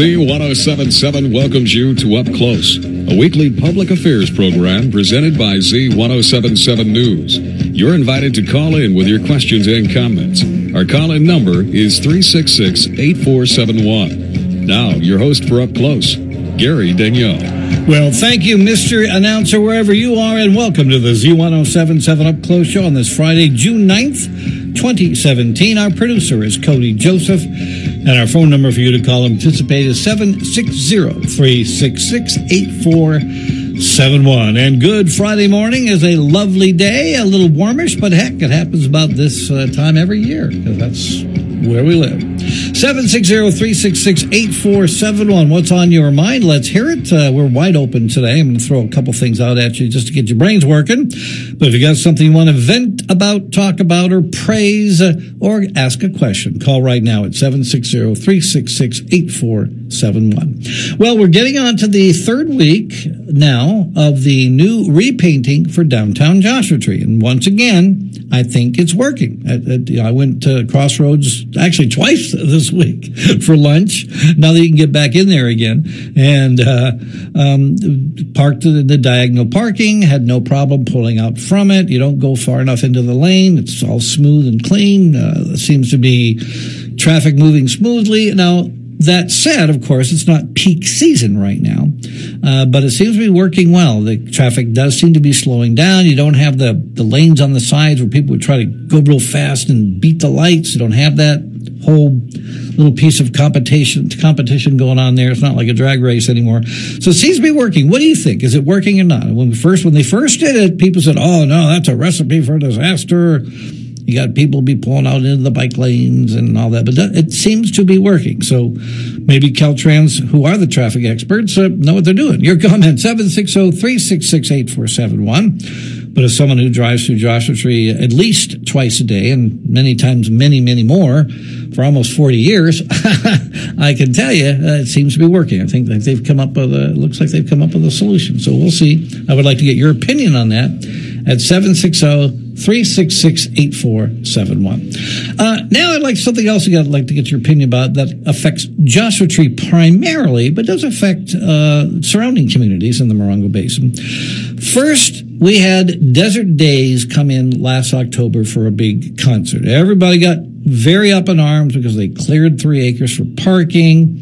Z1077 welcomes you to Up Close, a weekly public affairs program presented by Z1077 News. You're invited to call in with your questions and comments. Our call in number is 366 8471. Now, your host for Up Close, Gary Daigneault. Well, thank you, Mr. Announcer, wherever you are, and welcome to the Z1077 Up Close show on this Friday, June 9th, 2017. Our producer is Cody Joseph, and our phone number for you to call and participate is 760 366 8471. And good Friday morning is a lovely day, a little warmish, but heck, it happens about this uh, time every year because that's where we live. 760-366-8471. What's on your mind? Let's hear it. Uh, we're wide open today. I'm going to throw a couple things out at you just to get your brains working. But if you got something you want to vent about, talk about, or praise, uh, or ask a question, call right now at 760-366-8471. Well, we're getting on to the third week now of the new repainting for downtown Joshua Tree. And once again, I think it's working. I, I, went to Crossroads actually twice this week for lunch. Now that you can get back in there again, and uh, um, parked the, the diagonal parking, had no problem pulling out from it. You don't go far enough into the lane. It's all smooth and clean. Uh, seems to be traffic moving smoothly. Now that said, of course, it's not peak season right now, uh, but it seems to be working well. The traffic does seem to be slowing down. You don't have the, the lanes on the sides where people would try to go real fast and beat the lights. You don't have that whole little piece of competition competition going on there. It's not like a drag race anymore. So it seems to be working. What do you think? Is it working or not? When we first when they first did it, people said, "Oh no, that's a recipe for disaster." You got people be pulling out into the bike lanes and all that, but it seems to be working. So maybe Caltrans, who are the traffic experts, uh, know what they're doing. Your comment, 760-366-8471. But as someone who drives through Joshua Tree at least twice a day and many times many, many more for almost 40 years, I can tell you uh, it seems to be working. I think that they've come up with a, looks like they've come up with a solution. So we'll see. I would like to get your opinion on that at 760 366 8471. Uh, now, I'd like something else I'd like to get your opinion about that affects Joshua Tree primarily, but does affect uh, surrounding communities in the Morongo Basin. First, we had Desert Daze come in last October for a big concert. Everybody got very up in arms because they cleared three acres for parking.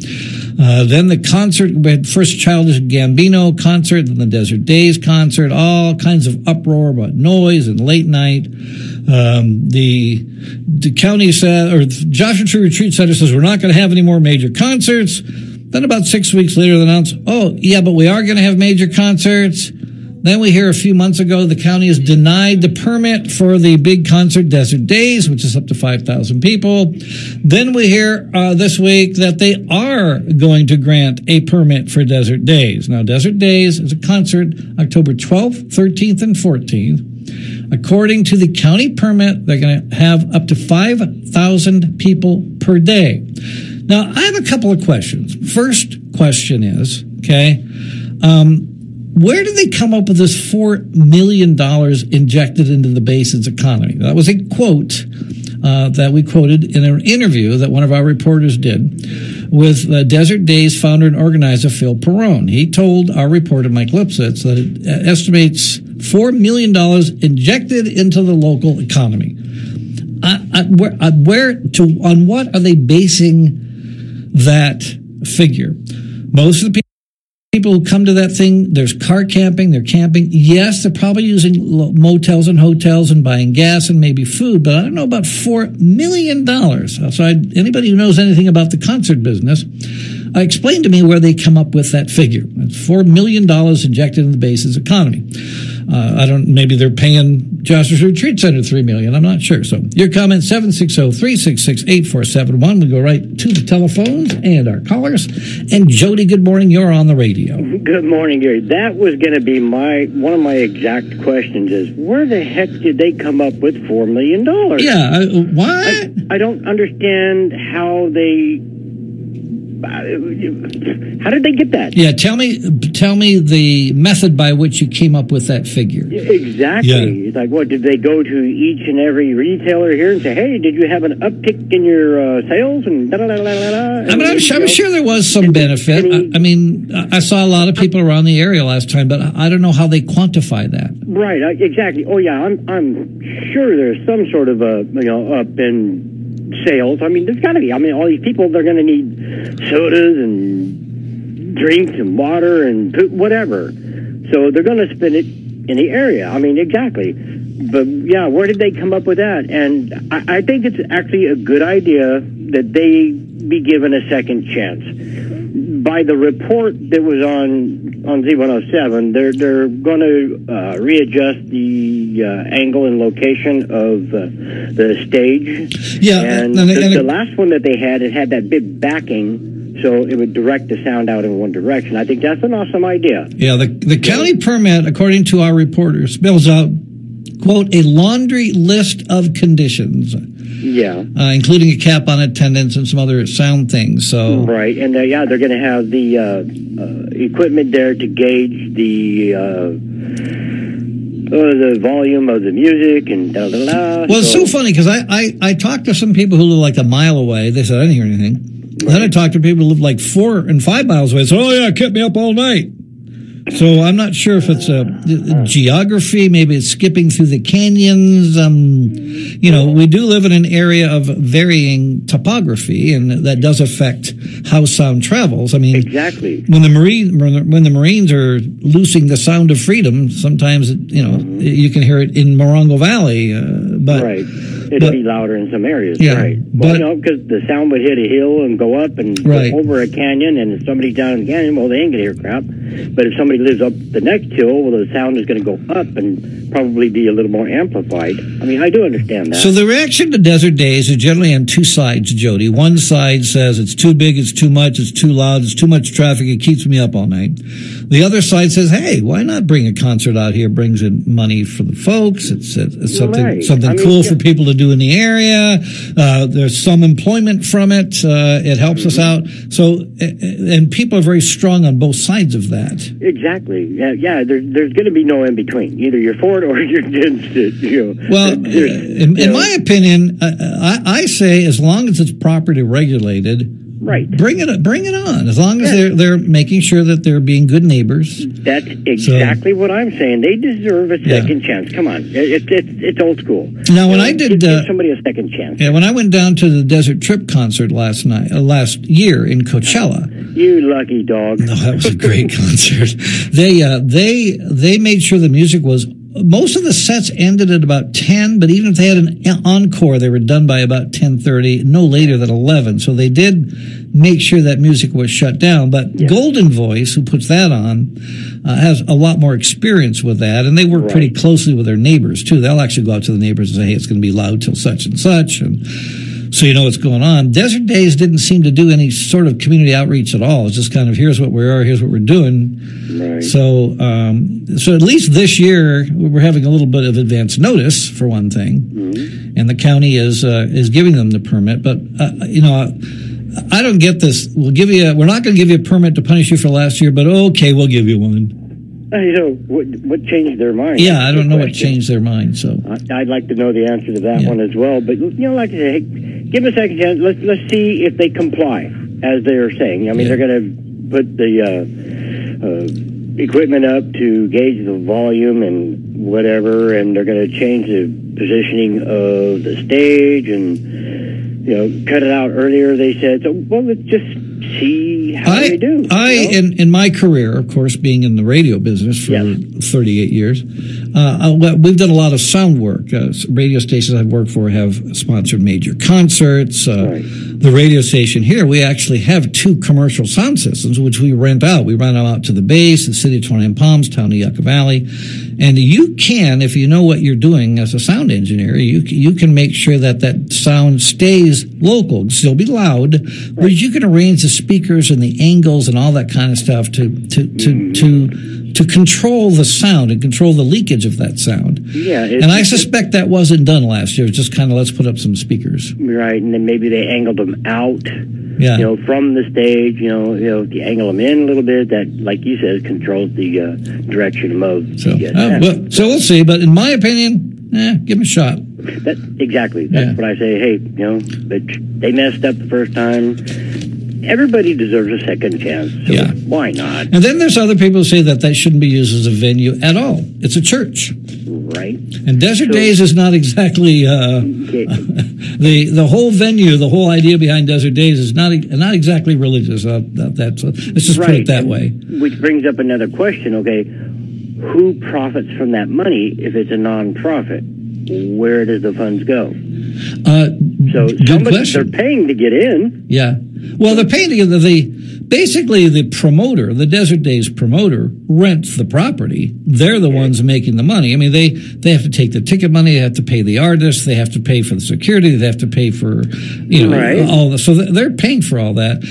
Uh, then the concert, we had first Childish Gambino concert, then the Desert Daze concert, all kinds of uproar about noise and late night. Um, the the county said, or Joshua Tree Retreat Center says we're not going to have any more major concerts. Then about six weeks later, they announced, oh yeah, but we are going to have major concerts. Then we hear a few months ago the county has denied the permit for the big concert Desert Daze, which is up to 5,000 people. Then we hear uh, this week that they are going to grant a permit for Desert Daze. Now, Desert Daze is a concert October 12th, 13th, and 14th. According to the county permit, they're going to have up to 5,000 people per day. Now, I have a couple of questions. First question is, okay, um, where did they come up with this $4 million injected into the basin's economy? That was a quote uh, that we quoted in an interview that one of our reporters did with uh, Desert Daze founder and organizer Phil Pirrone. He told our reporter Mike Lipsitz that it estimates $4 million injected into the local economy. Uh, uh where, uh, where to, on what are they basing that figure? Most of the people people who come to that thing, there's car camping, they're camping. Yes, they're probably using motels and hotels and buying gas and maybe food, but I don't know about $4 million. So anybody who knows anything about the concert business, uh, explain to me where they come up with that figure. It's $4 million injected in the base's economy. Uh, I don't, maybe they're paying Joshua Retreat Center 3 million. I'm not sure. So your comment, 760-366-8471. We go right to the telephones and our callers. And Jody, good morning. You're on the radio. Good morning, Gary. That was going to be my, one of my exact questions is where the heck did they come up with $4 million? Yeah. Uh, what? I, I don't understand how they how did they get that? Yeah, tell me, tell me the method by which you came up with that figure. Exactly. Yeah. It's like, what did they go to each and every retailer here and say, "Hey, did you have an uptick in your uh, sales?" And da da da da da. I mean, I'm, sure, I'm sure there was some benefit. I, I mean, I saw a lot of people around the area last time, but I don't know how they quantify that. Right. Exactly. Oh yeah, I'm I'm sure there's some sort of a you know up in sales. I mean, there's got to be. I mean, all these people they're going to need sodas and drinks and water and whatever. So they're going to spend it in the area. I mean, exactly. But yeah, where did they come up with that? And I, I think it's actually a good idea that they be given a second chance. By the report that was on on Z107, they're they're going to uh, readjust the uh, angle and location of uh, the stage. Yeah, and, and- the, and- the last one that they had, it had that big backing, so it would direct the sound out in one direction. I think that's an awesome idea. Yeah, the, the county permit, according to our reporter, spells out, quote, a laundry list of conditions, Yeah. uh, including a cap on attendance and some other sound things. So, Right, and uh, yeah, they're going to have the uh, uh, equipment there to gauge the uh, uh, the volume of the music and da da da. well, it's so funny because I, I, I talked to some people who live like a mile away. They said, I didn't hear anything. Then I talked to people who live like four and five miles away. They said, oh, yeah, it kept me up all night. So I'm not sure if it's a, geography, maybe it's skipping through the canyons. Um, you know, we do live in an area of varying topography, and that does affect how sound travels. I mean, Exactly. when the marine when the, when the Marines are loosing the sound of freedom, sometimes you know you can hear it in Morongo Valley, uh, but Right. It'd but- be louder in some areas. Yeah, Right. but- Well, you know, because the sound would hit a hill and go up and go over a canyon, and if somebody's down in the canyon, well, they ain't gonna hear crap. But if somebody lives up the next hill, well, the sound is gonna go up and probably be a little more amplified. I mean, I do understand that. So the reaction to Desert Daze is generally on two sides, Jody. One side says it's too big, it's too much, it's too loud, it's too much traffic, it keeps me up all night. The other side says, hey, why not bring a concert out here? Brings in money for the folks. It's, it's something Right. something I mean, cool yeah. for people to do in the area. Uh, there's some employment from it. Uh, it helps us out. So, and people are very strong on both sides of that. Exactly. Yeah, yeah. There, there's going to be no in between. Either you're for it or you're against it. You know. Well, in, in my opinion, uh, I, I say as long as it's properly regulated, right. bring it bring it on. As long as Yeah. they're they're making sure that they're being good neighbors. That's exactly what I'm saying. They deserve a Yeah. second chance. Come on, it's it's it's old school. Now, when You know, I did, give, give uh, somebody a second chance. Yeah, when I went down to the Desert Trip concert last night, uh, last year in Coachella, You lucky dog. No, that was a great concert. They uh, they they made sure the music was. Most of the sets ended at about ten, but even if they had an encore, they were done by about ten thirty, no later than eleven. So they did make sure that music was shut down. But Goldenvoice, who puts that on, uh, has a lot more experience with that, and they work pretty closely with their neighbors too. They'll actually go out to the neighbors and say, "Hey, it's going to be loud till such and such," and so you know what's going on. Desert Daze didn't seem to do any sort of community outreach at all. It's just kind of here's what we are, here's what we're doing. Right. So, um, so at least this year we're having a little bit of advance notice for one thing, Mm-hmm. and the county is uh, is giving them the permit. But uh, you know, I don't get this. We'll give you. A, we're not going to give you a permit to punish you for last year, but okay, we'll give you one. You know what? What changed their mind? Yeah, I don't know what changed their mind. So. I'd like to know the answer to that Yeah. one as well. But you know, like I say, hey, give a second chance. Let's let's see if they comply, as they're saying. I mean, Yeah. they're going to put the uh, uh, equipment up to gauge the volume and whatever, and they're going to change the positioning of the stage and you know cut it out earlier. They said so. Well, let's just see I, do. I you know? in, in my career, of course, being in the radio business for Yes. 38 years, uh, we've done a lot of sound work. Uh, radio stations I've worked for have sponsored major concerts. Uh, Right. The radio station here, we actually have two commercial sound systems, which we rent out. We rent them out to the base, the city of Twenty Palms, town of Yucca Valley. And you can, if you know what you're doing as a sound engineer, you, you can make sure that that sound stays local, It'll still be loud, but you can arrange the speakers and the angles and all that kind of stuff to, to, to, to, to control the sound and control the leakage of that sound. Yeah, and I suspect that wasn't done last year. It was just kind of let's put up some speakers. Right, and then maybe they angled them out. Yeah. You know, from the stage. You know, you know, if you angle them in a little bit, that, like you said, controls the uh, direction of So, the. uh, well, so we'll see. But in my opinion, eh, give them a shot. That, exactly. That's Yeah. what I say. Hey, you know, they, they messed up the first time. Everybody deserves a second chance. So Yeah. Why not? And then there's other people who say that that shouldn't be used as a venue at all. It's a church, Right? and Desert So- Days is not exactly uh, Okay. the the whole venue. The whole idea behind Desert Daze is not not exactly religious. Uh, that, that's let's just put right. it that way. Which brings up another question. Okay, who profits from that money if it's a non-profit? Where does the funds go? Uh, So somebody they're paying to get in. Yeah. Well, the painting of the, the basically the promoter, the Desert Daze promoter, rents the property. They're the ones making the money. I mean, they they have to take the ticket money, they have to pay the artists, they have to pay for the security, they have to pay for you know Right. all the, so they're paying for all that.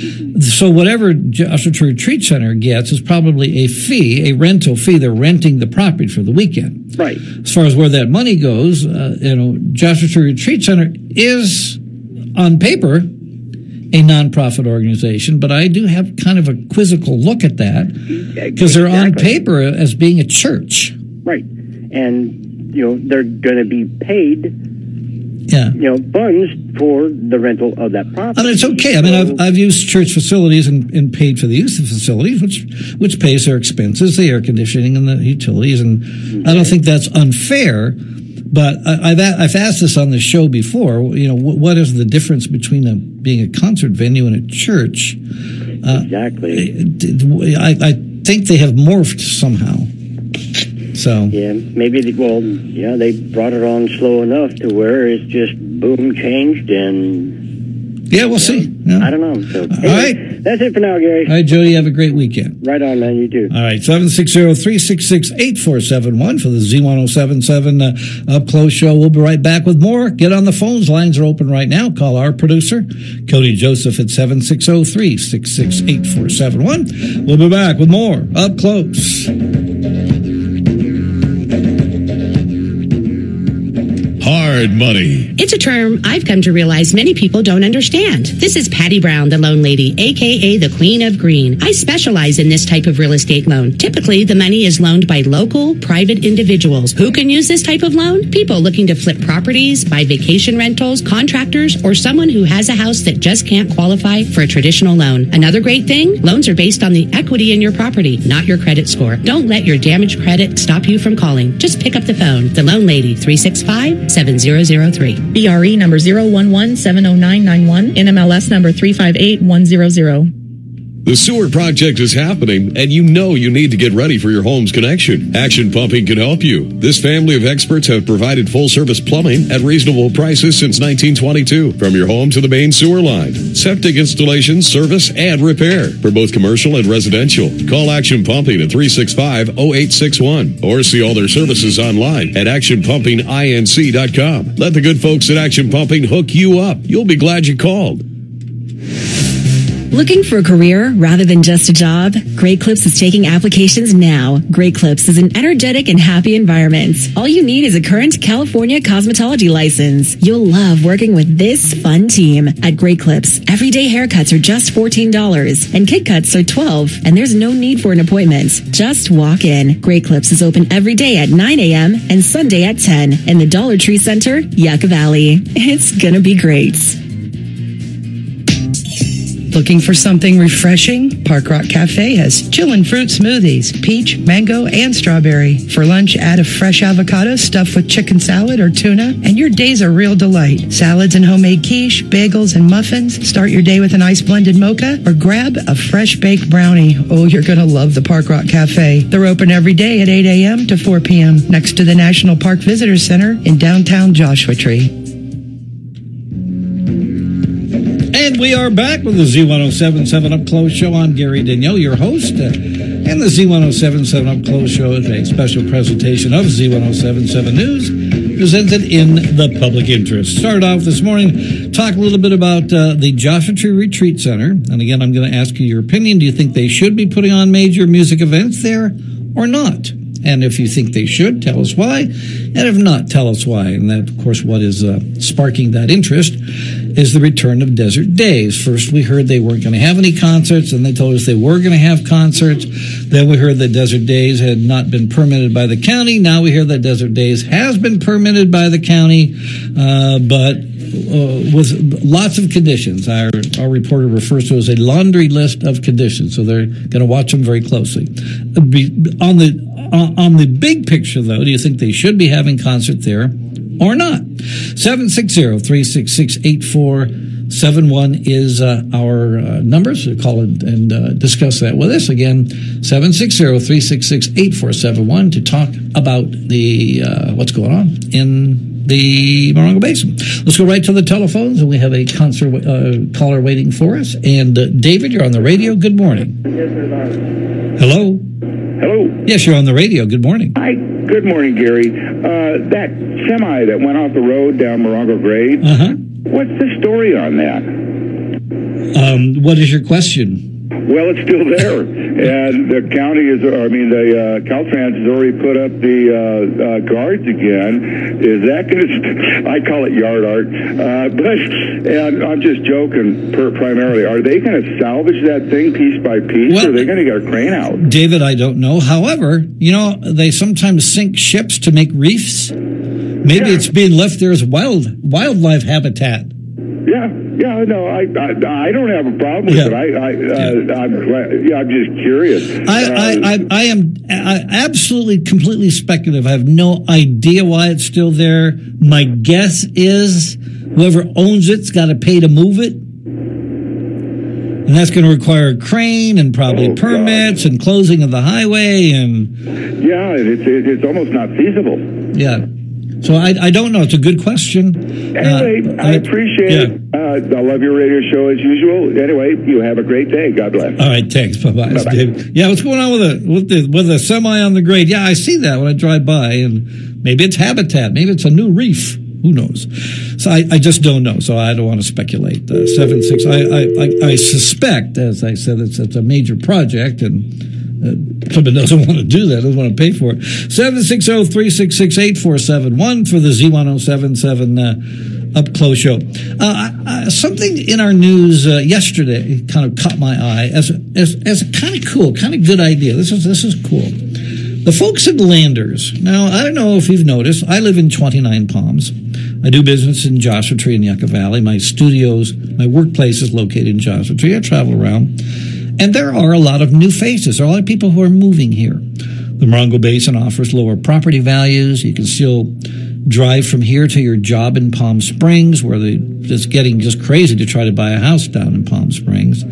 So whatever Joshua Tree Retreat Center gets is probably a fee, a rental fee. They're renting the property for the weekend Right. as far as where that money goes, uh, you know, Joshua Tree Retreat Center is on paper a nonprofit organization, but I do have kind of a quizzical look at that because they're on paper as being a church. Right. And you know they're going to be paid Yeah. you know funds for the rental of that property. Mean, it's okay. I mean, I've, I've used church facilities and, and paid for the use of facilities, which which pays their expenses, the air conditioning and the utilities, and I don't think that's unfair. But I, I've a- I've asked this on the show before. You know, what is the difference between a, being a concert venue and a church? Uh, exactly. I, I think they have morphed somehow. So Yeah, maybe. The, well, yeah, they brought it on slow enough to where it's just boom changed, and yeah, we'll see. Yeah. I don't know. So, anyway, right. that's it for now, Gary. All right, Joe, you have a great weekend. Right on, man. You too. All right, 760-366-8471 for the Z1077 uh, Up Close Show. We'll be right back with more. Get on the phones. Lines are open right now. Call our producer, Cody Joseph, at 760-366-8471. We'll be back with more Up Close. Hard money. It's a term I've come to realize many people don't understand. This is Patty Brown, the loan lady, aka the Queen of Green. I specialize in this type of real estate loan. Typically, the money is loaned by local, private individuals. Who can use this type of loan? People looking to flip properties, buy vacation rentals, contractors, or someone who has a house that just can't qualify for a traditional loan. Another great thing, loans are based on the equity in your property, not your credit score. Don't let your damaged credit stop you from calling. Just pick up the phone. The Loan Lady, 365 7003. BRE number 011709191, NMLS number 358100. The sewer project is happening, and you know you need to get ready for your home's connection. Action Pumping can help you. This family of experts have provided full service plumbing at reasonable prices since 1922, from your home to the main sewer line. Septic installation, service, and repair for both commercial and residential. Call Action Pumping at 365 0861 or see all their services online at actionpumpinginc.com. Let the good folks at Action Pumping hook you up. You'll be glad you called. Looking for a career rather than just a job? Great Clips is taking applications now. Great Clips is an energetic and happy environment. All you need is a current California cosmetology license. You'll love working with this fun team. At Great Clips, everyday haircuts are just $14 and kid cuts are 12 and there's no need for an appointment. Just walk in. Great Clips is open every day at 9 a.m. and Sunday at 10 in the Dollar Tree Center, Yucca Valley. It's gonna be great. Looking for something refreshing? Park Rock Cafe has chillin' fruit smoothies, peach, mango, and strawberry. For lunch, add a fresh avocado stuffed with chicken salad or tuna, and your day's a real delight. Salads and homemade quiche, bagels, and muffins. Start your day with an ice blended mocha, or grab a fresh baked brownie. Oh, you're gonna love the Park Rock Cafe. They're open every day at 8 a.m. to 4 p.m. next to the National Park Visitor Center in downtown Joshua Tree. And we are back with the Z1077 Up Close Show. I'm Gary Daigneault, your host. Uh, and the Z1077 Up Close Show is a special presentation of Z1077 News presented in the public interest. Started off this morning, talk a little bit about uh, the Joshua Tree Retreat Center. And again, I'm going to ask you your opinion. Do you think they should be putting on major music events there? or not? And if you think they should, tell us why. And if not, tell us why. And that, of course, what is uh, sparking that interest is the return of Desert Daze. First, we heard they weren't going to have any concerts, and they told us they were going to have concerts. Then we heard that Desert Daze had not been permitted by the county. Now we hear that Desert Daze has been permitted by the county, uh, but uh, with lots of conditions. Our, our reporter refers to as a laundry list of conditions, so they're going to watch them very closely. On the on the big picture, though, do you think they should be having concert there or not? 760-366-8471 is uh, our uh, numbers. So call and, and uh, discuss that with us. Again, 760-366-8471 to talk about the uh, what's going on in the Morongo Basin. Let's go right to the telephones, and we have a concert uh, caller waiting for us. And uh, David, you're on the radio. Good morning. Hello. Hello. Yes, you're on the radio. Good morning. Hi. Good morning, Gary. Uh, that semi that went off the road down Morongo Grade. Uh huh. What's the story on that? Um, what is your question? Well, it's still there, and the county is. I mean, the uh, Caltrans has already put up the uh, uh, guards again. Is that going to? I call it yard art, uh, but and I'm just joking. Per, primarily, are they going to salvage that thing piece by piece, Well- or are they going to get a crane out? David, I don't know. However, you know, they sometimes sink ships to make reefs. Maybe Yeah. it's being left there as wild wildlife habitat. Yeah, yeah, no, I, I, I don't have a problem with Yeah. it. I, I, uh, I'm, yeah, I'm just curious. I, Uh, I, I, I am I, absolutely, completely speculative. I have no idea why it's still there. My guess is whoever owns it's got to pay to move it. And that's going to require a crane and probably Oh, God. permits and closing of the highway and yeah, it's, it's almost not feasible. yeah. So I, I don't know. It's a good question. Anyway, Uh, I appreciate yeah. it. Uh, I love your radio show as usual. Anyway, you have a great day. God bless. All right, thanks. Bye bye. Yeah, what's going on with the with the with the semi on the grade? Yeah, I see that when I drive by, and maybe it's habitat, maybe it's a new reef. Who knows? So I, I just don't know. So I don't want to speculate. Uh, seven six. I, I I I suspect, as I said, it's it's a major project, and uh, someone doesn't want to do that, doesn't want to pay for it. 760-366-8471 for the Z1077 uh, up close show. Uh, something in our news uh, yesterday kind of caught my eye as as, as a kind of cool, kind of good idea. This is this is cool. The folks at Landers. Now, I don't know if you've noticed, I live in 29 Palms. I do business in Joshua Tree and Yucca Valley. My studios, my workplace is located in Joshua Tree. I travel around. And there are a lot of new faces. There are a lot of people who are moving here. The Morongo Basin offers lower property values. You can still drive from here to your job in Palm Springs, where it's getting just crazy to try to buy a house down in Palm Springs.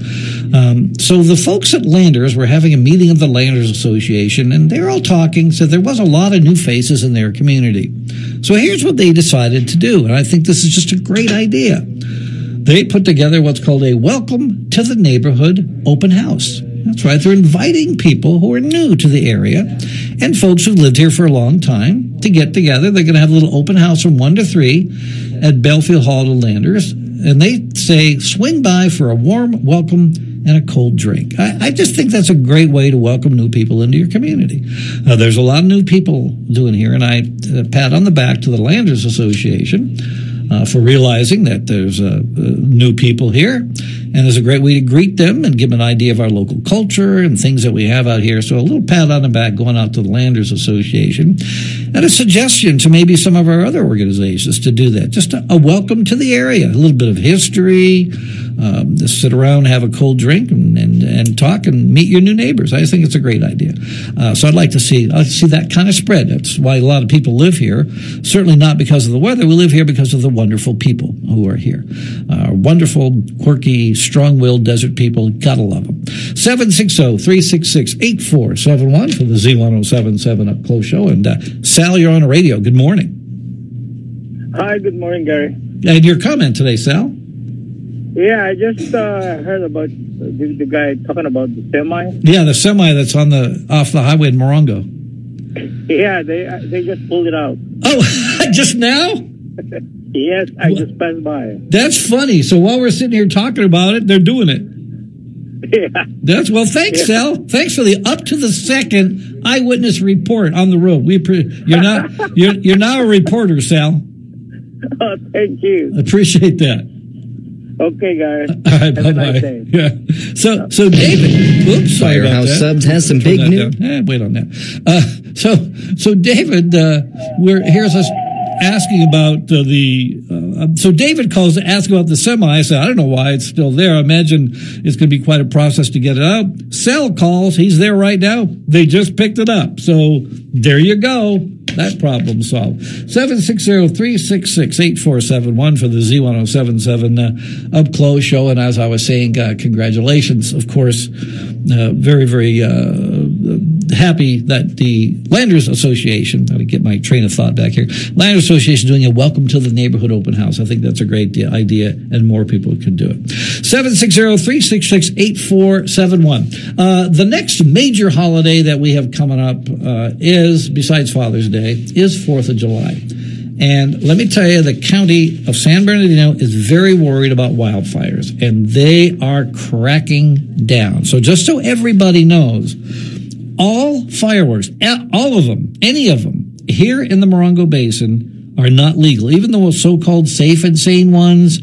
Um, so the folks at Landers were having a meeting of the Landers Association, and they're all talking. So there was a lot of new faces in their community. So here's what they decided to do, and I think this is just a great idea. They put together what's called a Welcome to the Neighborhood open house. That's right. They're inviting people who are new to the area and folks who've lived here for a long time to get together. They're going to have a little open house from 1 to 3 at Belfield Hall to Landers. And they say, swing by for a warm welcome and a cold drink. I, I just think that's a great way to welcome new people into your community. Uh, there's a lot of new people doing here, and I uh, pat on the back to the Landers Association uh, for realizing that there's uh, uh, new people here, and it's a great way to greet them and give them an idea of our local culture and things that we have out here. So a little pat on the back going out to the Landers Association, and a suggestion to maybe some of our other organizations to do that. Just a, a welcome to the area, a little bit of history. Um, just sit around, have a cold drink, and, and, and talk and meet your new neighbors. I think it's a great idea. Uh, so I'd like to see I'd see that kind of spread. That's why a lot of people live here. Certainly not because of the weather. We live here because of the wonderful people who are here. Uh, wonderful, quirky, strong-willed desert people. Gotta love them. 760-366-8471 for the Z1077 Up Close Show. And uh, Sal, you're on the radio. Good morning. Hi, good morning, Gary. And your comment today, Sal? Yeah, I just uh, heard about the, the guy talking about the semi. Yeah, the semi that's on the off the highway in Morongo. Yeah, they they just pulled it out. Oh, just now? Yes, I just passed by. That's funny. So while we're sitting here talking about it, they're doing it. Yeah. That's well. Thanks, Sal. Thanks for the up to the second eyewitness report on the road. We pre- you're not you're you're now a reporter, Sal. Oh, thank you. Appreciate that. Okay, guys. All right, Have bye nice bye. Yeah. So so David, oops, sorry about Firehouse that. Subs has some Turn big news. Eh, wait on that. Uh, so so David, uh, we're here's us asking about uh, the. Uh, so David calls to ask about the semi. I said I don't know why it's still there. I imagine it's going to be quite a process to get it out. Sal calls. He's there right now. They just picked it up. So there you go. That problem solved. 760-366-8471 for the Z1077 uh, up close show. And as I was saying, uh, congratulations, of course. Uh, very, very uh, happy that the Landers Association, I'll get my train of thought back here. Landers Association doing a welcome to the neighborhood open house. I think that's a great idea and more people can do it. 760-366-8471. Uh, the next major holiday that we have coming up uh, is, besides Father's Day, is 4th of July. And let me tell you, the county of San Bernardino is very worried about wildfires, and they are cracking down. So just so everybody knows, all fireworks, all of them, any of them, here in the Morongo Basin are not legal, even the so-called safe and sane ones.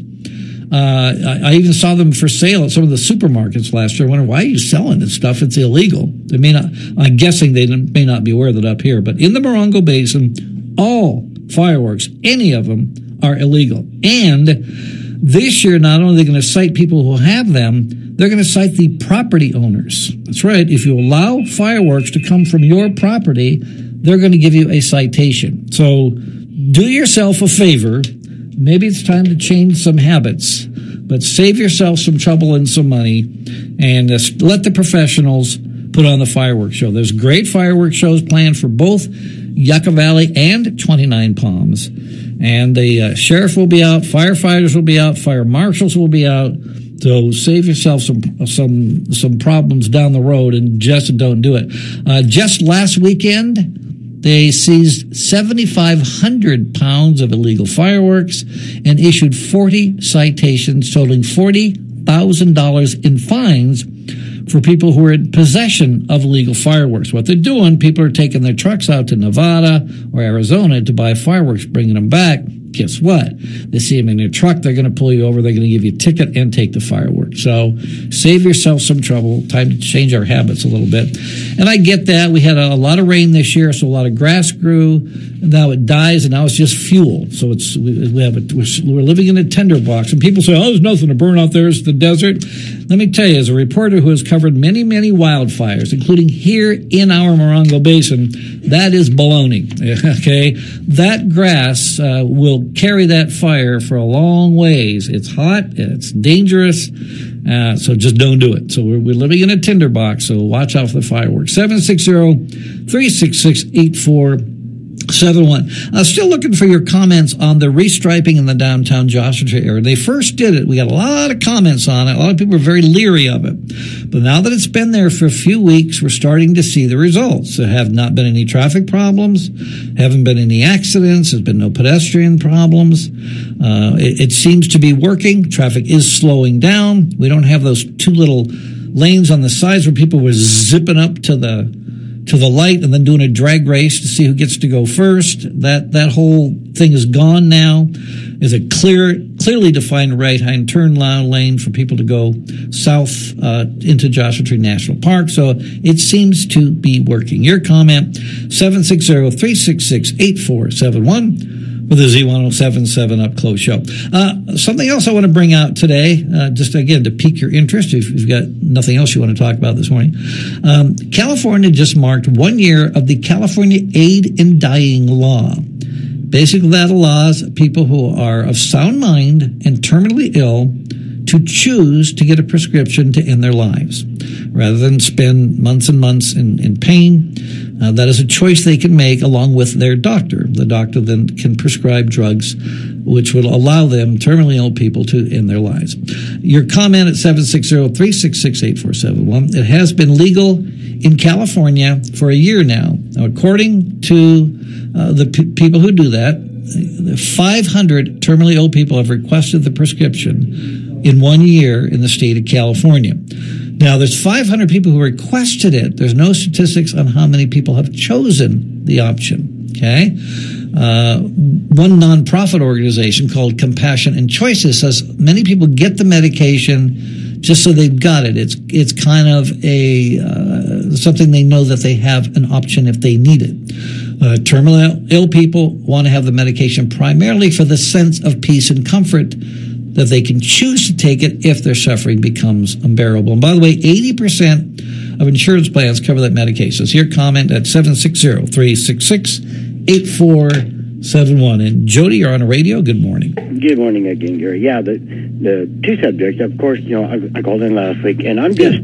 Uh, I, I even saw them for sale at some of the supermarkets last year. I wonder why are you selling this stuff? It's illegal. They may not. I'm guessing they may not be aware of that up here, but in the Morongo Basin, all fireworks, any of them, are illegal. And this year, not only are they going to cite people who have them, they're going to cite the property owners. That's right. If you allow fireworks to come from your property, they're going to give you a citation. So do yourself a favor. Maybe it's time to change some habits, but save yourself some trouble and some money and let the professionals put on the fireworks show. There's great fireworks shows planned for both Yucca Valley and 29 Palms. And the uh, sheriff will be out, firefighters will be out, fire marshals will be out. So save yourself some some some problems down the road and just don't do it. Uh, just last weekend, they seized 7,500 pounds of illegal fireworks and issued 40 citations totaling $40,000 in fines for people who are in possession of illegal fireworks. What they're doing, people are taking their trucks out to Nevada or Arizona to buy fireworks, bringing them back. Guess what? They see them in your truck, they're going to pull you over, they're going to give you a ticket and take the fireworks. So save yourself some trouble. Time to change our habits a little bit. And I get that. We had a, lot of rain this year, so a lot of grass grew. Now it dies, and now it's just fuel. So it's we, have a, we're, we're living in a tinderbox, and people say, "Oh, there's nothing to burn out there. It's the desert." Let me tell you, as a reporter who has covered many, many wildfires, including here in our Morongo Basin, that is baloney. Okay, that grass uh, will carry that fire for a long ways. It's hot, it's dangerous, uh, so just don't do it. So we're, we're living in a tinderbox, so watch out for the fireworks. 760 366 8471. Uh, still looking for your comments on the restriping in the downtown Joshua area. They first did it. We got a lot of comments on it. A lot of people are very leery of it. But now that it's been there for a few weeks, we're starting to see the results. There have not been any traffic problems, haven't been any accidents, there's been no pedestrian problems. Uh, it, it seems to be working. Traffic is slowing down. We don't have those two little lanes on the sides where people were zipping up to the to the light and then doing a drag race to see who gets to go first. That that whole thing is gone now. Is a clear, clearly defined right-hand turn lane for people to go south uh, into Joshua Tree National Park. So it seems to be working. Your comment 760-366-8471 with the Z1077 Up Close show. Uh, something else I want to bring out today, uh, just again to pique your interest if you've got nothing else you want to talk about this morning. Um, California just marked one year of the California Aid in Dying Law. Basically, that allows people who are of sound mind and terminally ill to choose to get a prescription to end their lives rather than spend months and months in, in pain. Uh, that is a choice they can make along with their doctor. The doctor then can prescribe drugs which will allow them, terminally ill people, to end their lives. Your comment at 760-366-8471. It has been legal in California for a year now. Now, according to uh, the p- people who do that, 500 terminally ill people have requested the prescription in one year in the state of California. Now, there's 500 people who requested it. There's no statistics on how many people have chosen the option. Okay. Uh, one nonprofit organization called Compassion and Choices says many people get the medication just so they've got it. It's it's kind of a uh, something they know that they have an option if they need it. Uh, terminal ill people want to have the medication primarily for the sense of peace and comfort that they can choose to take it if their suffering becomes unbearable. And by the way, 80% of insurance plans cover that medication. So your comment at 760 366 8471. And Jody, you're on the radio. Good morning. Good morning again, Gary. Yeah, the the two subjects. Of course, you know I, I called in last week, and I'm just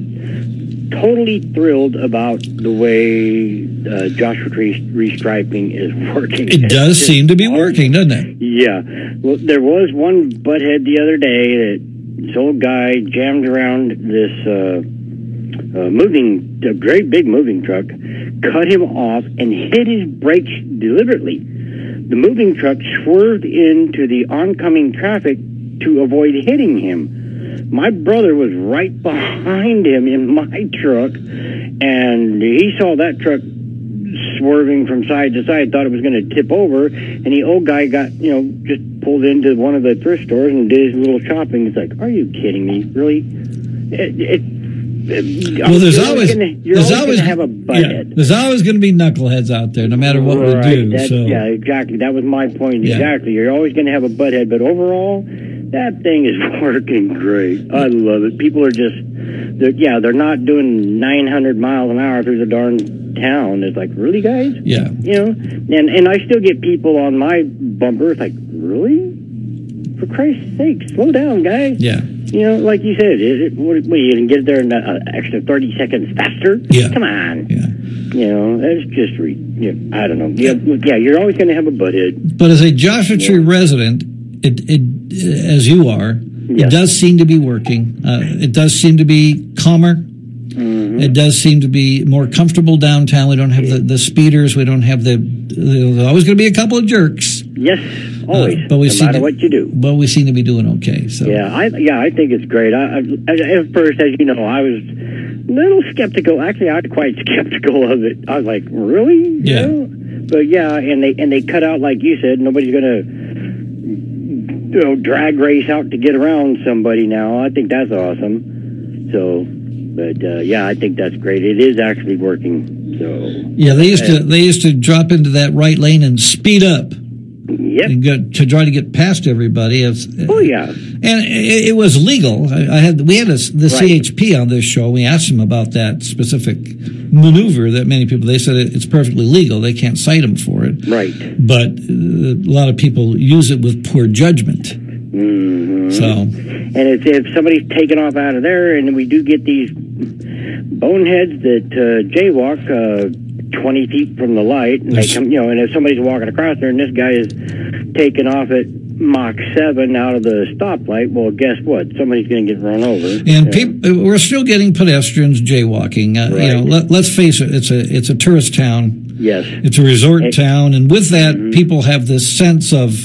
totally thrilled about the way uh, Joshua Tree restriping is working. It does It's seem to be just working, doesn't it? Yeah. Well, there was one butthead the other day that this old guy jammed around this uh, uh, moving, a great big moving truck, cut him off and hit his brakes deliberately. The moving truck swerved into the oncoming traffic to avoid hitting him. My brother was right behind him in my truck, and he saw that truck swerving from side to side, thought it was going to tip over, and the old guy got, you know, just pulled into one of the thrift stores and did his little shopping. It's like, are you kidding me? Really? It, it, Well, there's always gonna, there's always, always have a yeah, butthead. there's always going to be knuckleheads out there, no matter what right, we do. So Yeah, exactly. That was my point. Yeah. Exactly. You're always going to have a butthead, but overall, that thing is working great. I love it. People are just, they're, yeah, they're not doing 900 miles an hour through the darn town. It's like, really, guys? yeah, You know, and and I still get people on my bumper. It's like, really? For Christ's sake, slow down, guys. yeah. You know, like you said, it, it, what, what, you can get there in an extra 30 seconds faster? Yeah. Come on. Yeah. You know, that's just, re- yeah, I don't know. Yeah, yeah, you're always going to have a butthead. But as a Joshua Tree resident, it, it as you are, it does seem to be working. Uh, it does seem to be calmer. Mm-hmm. It does seem to be more comfortable downtown. We don't have the, the speeders. We don't have the. There's always going to be a couple of jerks, Yes, always. Uh, but we no seem matter to- what you do. but we seem to be doing okay. So Yeah, I yeah, I think it's great. I, I at first, as you know, I was a little skeptical. Actually, I was quite skeptical of it. I was like, really? You Yeah. know? But yeah, and they and they cut out like you said. Nobody's gonna you know drag race out to get around somebody now. I think that's awesome. So, but uh, yeah, I think that's great. It is actually working. So, yeah, they used to they used to drop into that right lane and speed up yep. go, to try to get past everybody. It's, Oh yeah. and it, it was legal. I, I had we had a, the Right. CHP on this show. We asked them about that specific maneuver that many people. They said it, it's perfectly legal. They can't cite them for it, Right. but uh, a lot of people use it with poor judgment. hmm So And if, if somebody's taken off out of there, and we do get these boneheads that uh, jaywalk uh, 20 feet from the light, and they come, you know, and if somebody's walking across there, and this guy is taking off at Mach 7 out of the stoplight, well, guess what? Somebody's going to get run over. and Yeah. peop we're still getting pedestrians jaywalking. Uh, You know, let, let's face it. It's a it's a tourist town. Yes. It's a resort Hey. town, and with that, Mm-hmm. people have this sense of,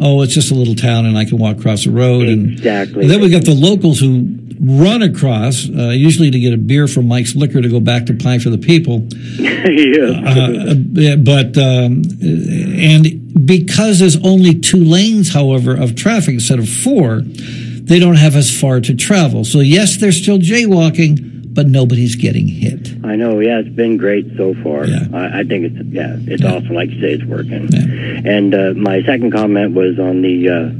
oh, it's just a little town, and I can walk across the road. And, Exactly. and then we got the locals who run across, uh, usually to get a beer from Mike's Liquor to go back to Pie for the People. yeah. Uh, uh, but um, and because there's only two lanes, however, of traffic instead of four, they don't have as far to travel. So yes, they're still jaywalking, but nobody's getting hit. I know, yeah, it's been great so far. Yeah. I, I think it's yeah, it's Yeah. awesome. Like you say, it's working. Yeah. And uh, my second comment was on the uh,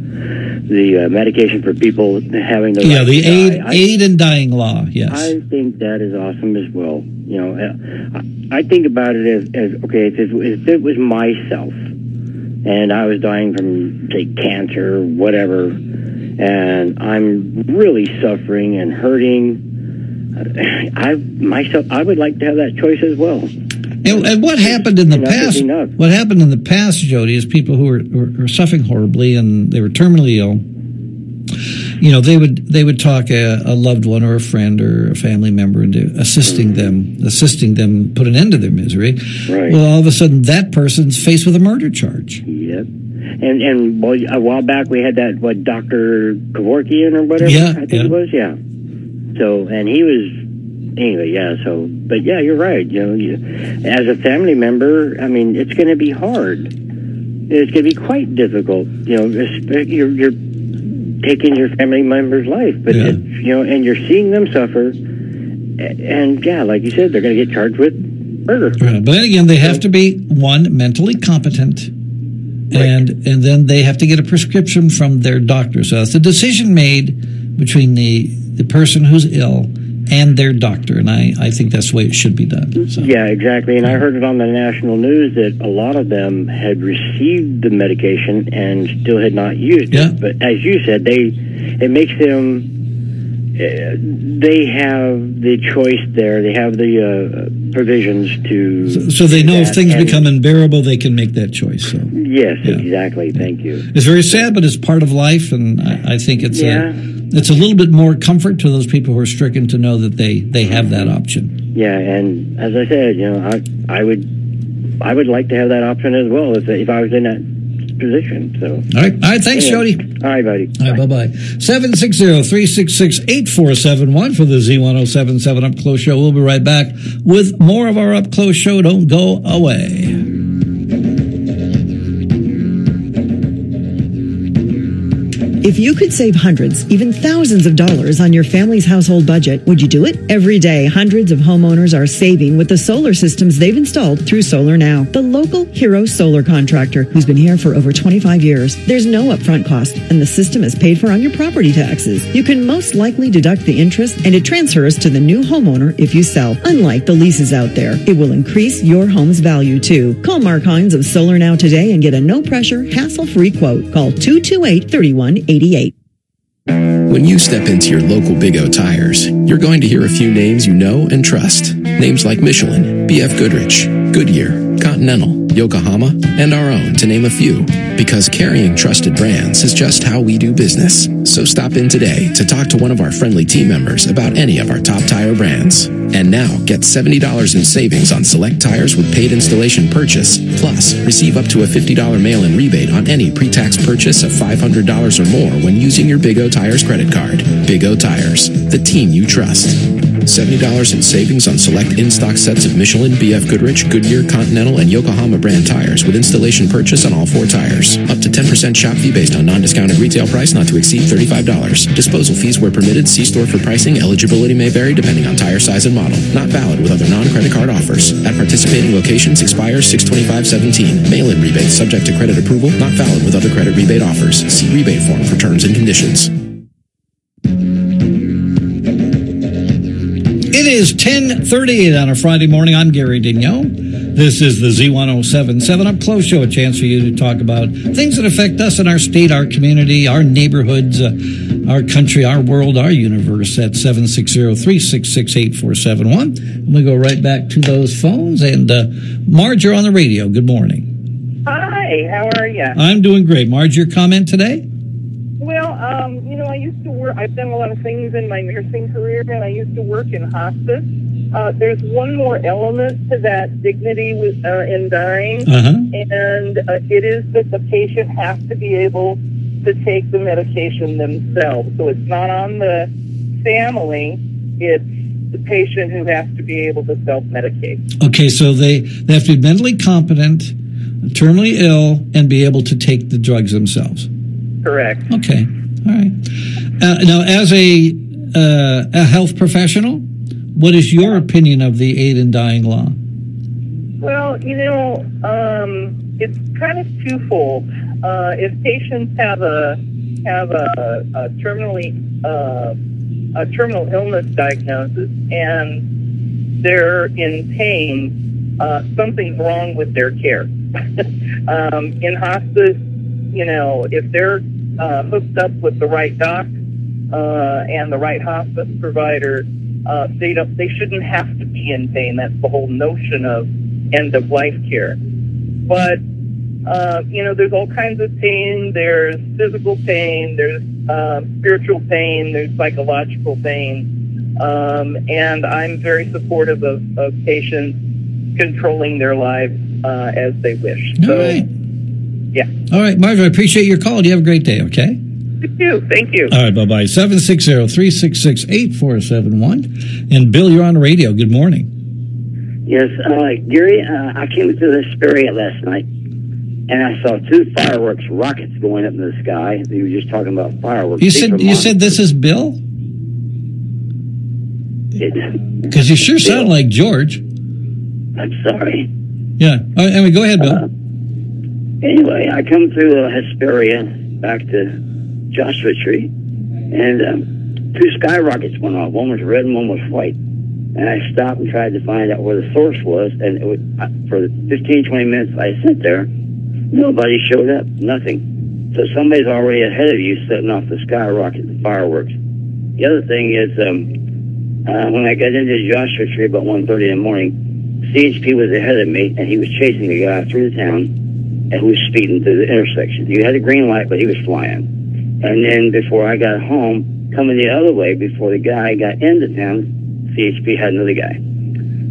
the uh, medication for people having the Yeah, right the aid. I- aid and dying law. Yes. I think that is awesome as well. You know, uh, I I think about it as, as okay, if it, if it was myself and I was dying from say cancer or whatever, and I'm really suffering and hurting, I myself I would like to have that choice as well. And, and what happened in the Enough past? What happened in the past, Jody, is people who were, were, were suffering horribly and they were terminally ill. You know, they would they would talk a, a loved one or a friend or a family member into assisting mm-hmm. them, assisting them put an end to their misery. Right. Well, all of a sudden, that person's faced with a murder charge. Yep. And and well, a while back we had that what Doctor Kevorkian or whatever Yeah, I think yeah. it was yeah. So and he was anyway, yeah. So, but yeah, you're right. You know, you, as a family member, I mean, it's going to be hard. It's going to be quite difficult. You know, you're you're taking your family member's life, but Yeah. you know, and you're seeing them suffer. And yeah, like you said, they're going to get charged with murder. Right. But then again, they have to be one mentally competent, and and then they have to get a prescription from their doctor. So it's a decision made between the the person who's ill and their doctor, and I I think that's the way it should be done. So. Yeah, exactly. And I heard it on the national news that a lot of them had received the medication and still had not used Yeah. it. But as you said, they it makes them. Uh, they have the choice there. They have the uh, provisions to. So they know if things And- become unbearable, they can make that choice. So Yes, Yeah. exactly. Thank you. it's very sad, but it's part of life, and I, I think it's Yeah. a it's a little bit more comfort to those people who are stricken to know that they they have that option. Yeah, and as I said, you know, I I would I would like to have that option as well if if I was in that position. So. All right, all right. Thanks, Anyway. Jody. All right, buddy. All right, bye bye. 760-366-8471 for the Z1077 Up Close Show. We'll be right back with more of our Up Close Show. Don't go away. If you could save hundreds, even thousands of dollars on your family's household budget, would you do it? Every day, hundreds of homeowners are saving with the solar systems they've installed through Solar Now, the local hero solar contractor who's been here for over 25 years. There's no upfront cost, and the system is paid for on your property taxes. You can most likely deduct the interest, and it transfers to the new homeowner if you sell. Unlike the leases out there, it will increase your home's value too. Call Mark Hines of Solar Now today and get a no pressure, hassle free quote. Call 228 3188. When you step into your local Big O tires, you're going to hear a few names you know and trust. Names like Michelin, BF Goodrich, Goodyear, Continental, Yokohama, and our own, to name a few. Because carrying trusted brands is just how we do business. So stop in today to talk to one of our friendly team members about any of our top tire brands. And now get $70 in savings on select tires with paid installation purchase. Plus, receive up to a $50 mail in rebate on any pre tax purchase of $500 or more when using your Big O Tires credit card. Big O Tires, the team you trust. $70 in savings on select in stock sets of Michelin, BF Goodrich, Goodyear, Continental, and Yokohama brand tires with installation purchase on all four tires. Up to 10% shop fee based on non discounted retail price not to exceed $35. Disposal fees where permitted. See store for pricing. Eligibility may vary depending on tire size and model. Not valid with other non credit card offers. At participating locations expires 62517. Mail in rebates subject to credit approval. Not valid with other credit rebate offers. See rebate form for terms and conditions. It is 1038 on a Friday morning. I'm Gary Daigneault. This is the Z1077 Up Close Show, a chance for you to talk about things that affect us in our state, our community, our neighborhoods, uh, our country, our world, our universe at 760-366-8471. We go right back to those phones. And uh, Marge, you're on the radio. Good morning. Hi, how are you? I'm doing great. Marge, your comment today? Um, you know, I used to work. I've done a lot of things in my nursing career, and I used to work in hospice. Uh, there's one more element to that dignity with, uh, in dying, Uh-huh. and uh, it is that the patient has to be able to take the medication themselves. So it's not on the family; it's the patient who has to be able to self-medicate. Okay, so they, they have to be mentally competent, terminally ill, and be able to take the drugs themselves. Correct. Okay. Right. Uh, now, as a uh, a health professional, what is your opinion of the aid in dying law? Well, you know, um, it's kind of twofold. Uh, if patients have a have a, a terminally uh, a terminal illness diagnosis and they're in pain, uh, something's wrong with their care. um, in hospice, you know, if they're uh, hooked up with the right doc uh, and the right hospice provider, uh, they don't, they shouldn't have to be in pain. That's the whole notion of end of life care. But uh, you know, there's all kinds of pain. There's physical pain. There's um, spiritual pain. There's psychological pain. Um, and I'm very supportive of, of patients controlling their lives uh, as they wish. So, right. Yeah. All right, Marge, I appreciate your call. You have a great day, okay? Thank you. Thank you. All right, bye bye. 760 366 8471. And Bill, you're on the radio. Good morning. Yes, uh, Gary, uh, I came to the Hesperia last night, and I saw two fireworks rockets going up in the sky. You were just talking about fireworks. You These said you said this is Bill? Because you sure sound like George. I'm sorry. Yeah. All right, anyway, go ahead, Bill. Anyway, I come through uh, Hesperia back to Joshua Tree, and um, two skyrockets went off. One was red and one was white. And I stopped and tried to find out where the source was. And it was, uh, for the 15, 20 minutes I sat there, nobody showed up. Nothing. So somebody's already ahead of you setting off the skyrocket, the fireworks. The other thing is, um, uh, when I got into Joshua Tree about 1.30 in the morning, CHP was ahead of me, and he was chasing a guy through the town, who was speeding through the intersection. He had a green light, but he was flying. And then before I got home, coming the other way, before the guy got into town, CHP had another guy.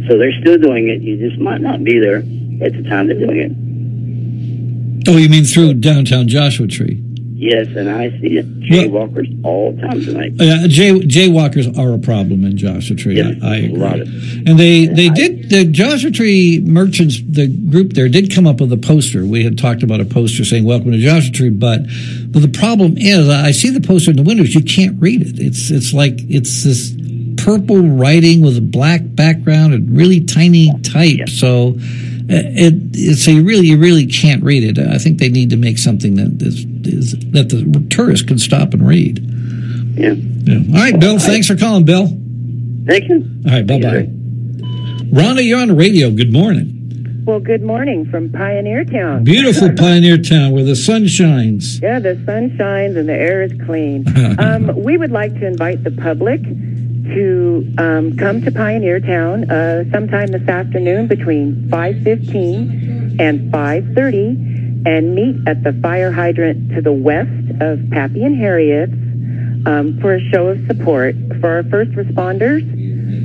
So they're still doing it. You just might not be there at the time they're doing it. Oh, you mean through downtown Joshua Tree? Yes, and I see it. Jaywalkers all the time tonight. Uh, jay, jaywalkers are a problem in Joshua Tree. I, I agree. lot of And they, they did, the Joshua Tree merchants, the group there did come up with a poster. We had talked about a poster saying, welcome to Joshua Tree, but, but the problem is, I see the poster in the windows, you can't read it. It's, it's like, it's this purple writing with a black background and really tiny type. So, uh, it, it, so you really, you really can't read it. I think they need to make something that is, is that the tourists can stop and read. Yeah. Yeah. All right, Bill. Thanks for calling, Bill. Thank you. All right. Bye bye. Rhonda, you're on the radio. Good morning. Well, good morning from Pioneer Town. Beautiful Pioneer Town where the sun shines. Yeah, the sun shines and the air is clean. um, we would like to invite the public to um, come to Pioneer Town uh, sometime this afternoon between 5:15 and 5:30, and meet at the fire hydrant to the west of Pappy and Harriet's um, for a show of support for our first responders.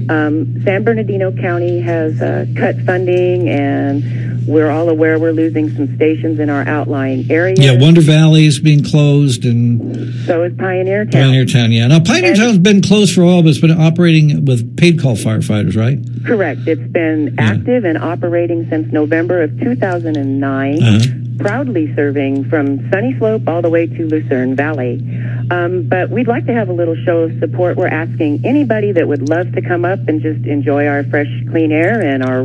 Um, San Bernardino County has uh, cut funding, and we're all aware we're losing some stations in our outlying area. Yeah, Wonder Valley is being closed and So is Pioneer Town. Pioneer Town. Yeah. Now, Pioneer And- Town's been closed for a while, but it's been operating with paid call firefighters, right? Correct. It's been active and operating since November of 2009, Uh-huh. Proudly serving from Sunny Slope all the way to Lucerne Valley. Um, but we'd like to have a little show of support. We're asking anybody that would love to come up and just enjoy our fresh, clean air and our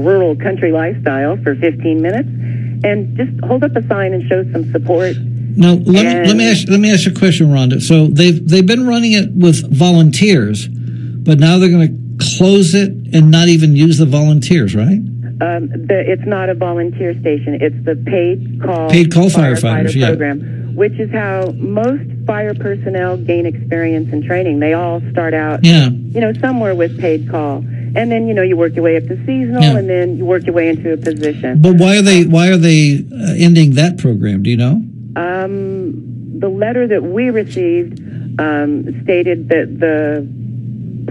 rural country lifestyle for 15 minutes and just hold up a sign and show some support. Now, let me, let me ask let me ask you a question, Rhonda. So they've they've been running it with volunteers, but now they're going to close it and not even use the volunteers, right? Um, the, it's not a volunteer station. It's the paid call Paid call firefighter firefighters, yeah. program, which is how most fire personnel gain experience and training. They all start out, Yeah. you know, somewhere with paid call, and then you know you work your way up to seasonal, Yeah. and then you work your way into a position. But why are they why are they uh, ending that program? Do you know? Um, the letter that we received um, stated that the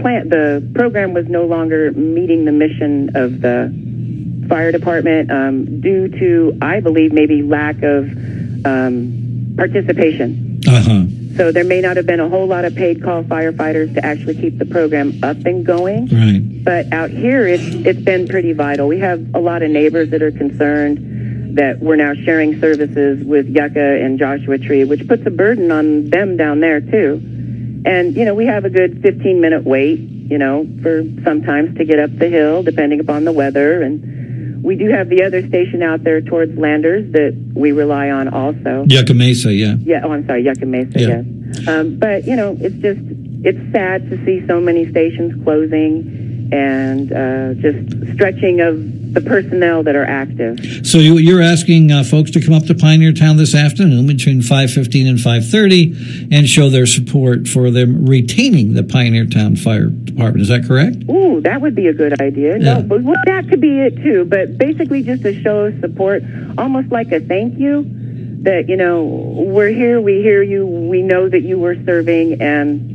plant, the program was no longer meeting the mission of the fire department um, due to, I believe, maybe lack of um, participation. Uh huh. So there may not have been a whole lot of paid call firefighters to actually keep the program up and going. Right. But out here, it's it's been pretty vital. We have a lot of neighbors that are concerned that we're now sharing services with Yucca and Joshua Tree, which puts a burden on them down there too. And you know, we have a good 15 minute wait, you know, for sometimes to get up the hill, depending upon the weather. And we do have the other station out there towards Landers that we rely on also. Yucca Mesa, yeah. Yeah. Oh, I'm sorry, Yucca Mesa. Yeah. Yes. Um, but you know, it's just it's sad to see so many stations closing and uh, just stretching of the personnel that are active. So you, you're asking uh, folks to come up to Pioneer Town this afternoon between 5:15 and 5:30 and show their support for them retaining the Pioneer Town Fire Department. Is that correct? Ooh, that would be a good idea. Yeah. No, but well, that could be it too. But basically, just a show of support, almost like a thank you. That you know, we're here, we hear you, we know that you were serving, and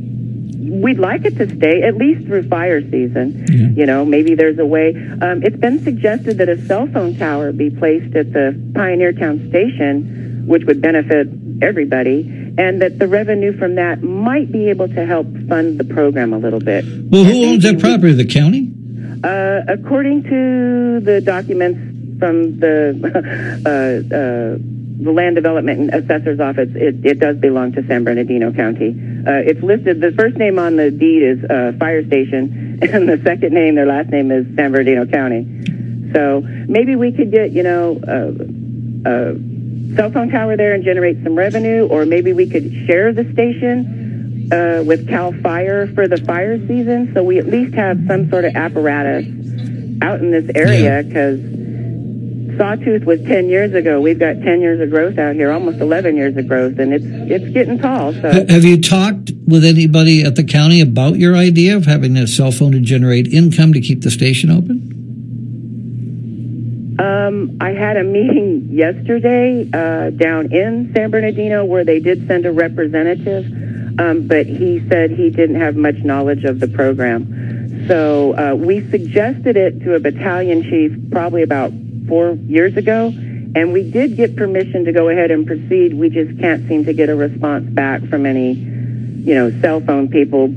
we'd like it to stay at least through fire season. You know, maybe there's a way. Um, it's been suggested that a cell phone tower be placed at the Pioneer Town station, which would benefit everybody. and that the revenue from that might be able to help fund the program a little bit. Well, who owns that property? The county? Uh, according to the documents from the uh, uh, the Land Development and Assessor's Office, it, it does belong to San Bernardino County. Uh, it's listed, the first name on the deed is uh, Fire Station, and the second name, their last name is San Bernardino County. So maybe we could get, you know, uh, a cell phone tower there and generate some revenue, or maybe we could share the station uh, with Cal Fire for the fire season, so we at least have some sort of apparatus out in this area because Sawtooth was 10 years ago. We've got 10 years of growth out here, almost 11 years of growth, and it's it's getting tall. So Have you talked with anybody at the county about your idea of having a cell phone to generate income to keep the station open? um, I had a meeting yesterday uh, down in San Bernardino where they did send a representative, um, but he said he didn't have much knowledge of the program. So uh, we suggested it to a battalion chief probably about four years ago, and we did get permission to go ahead and proceed. We just can't seem to get a response back from any, you know, cell phone people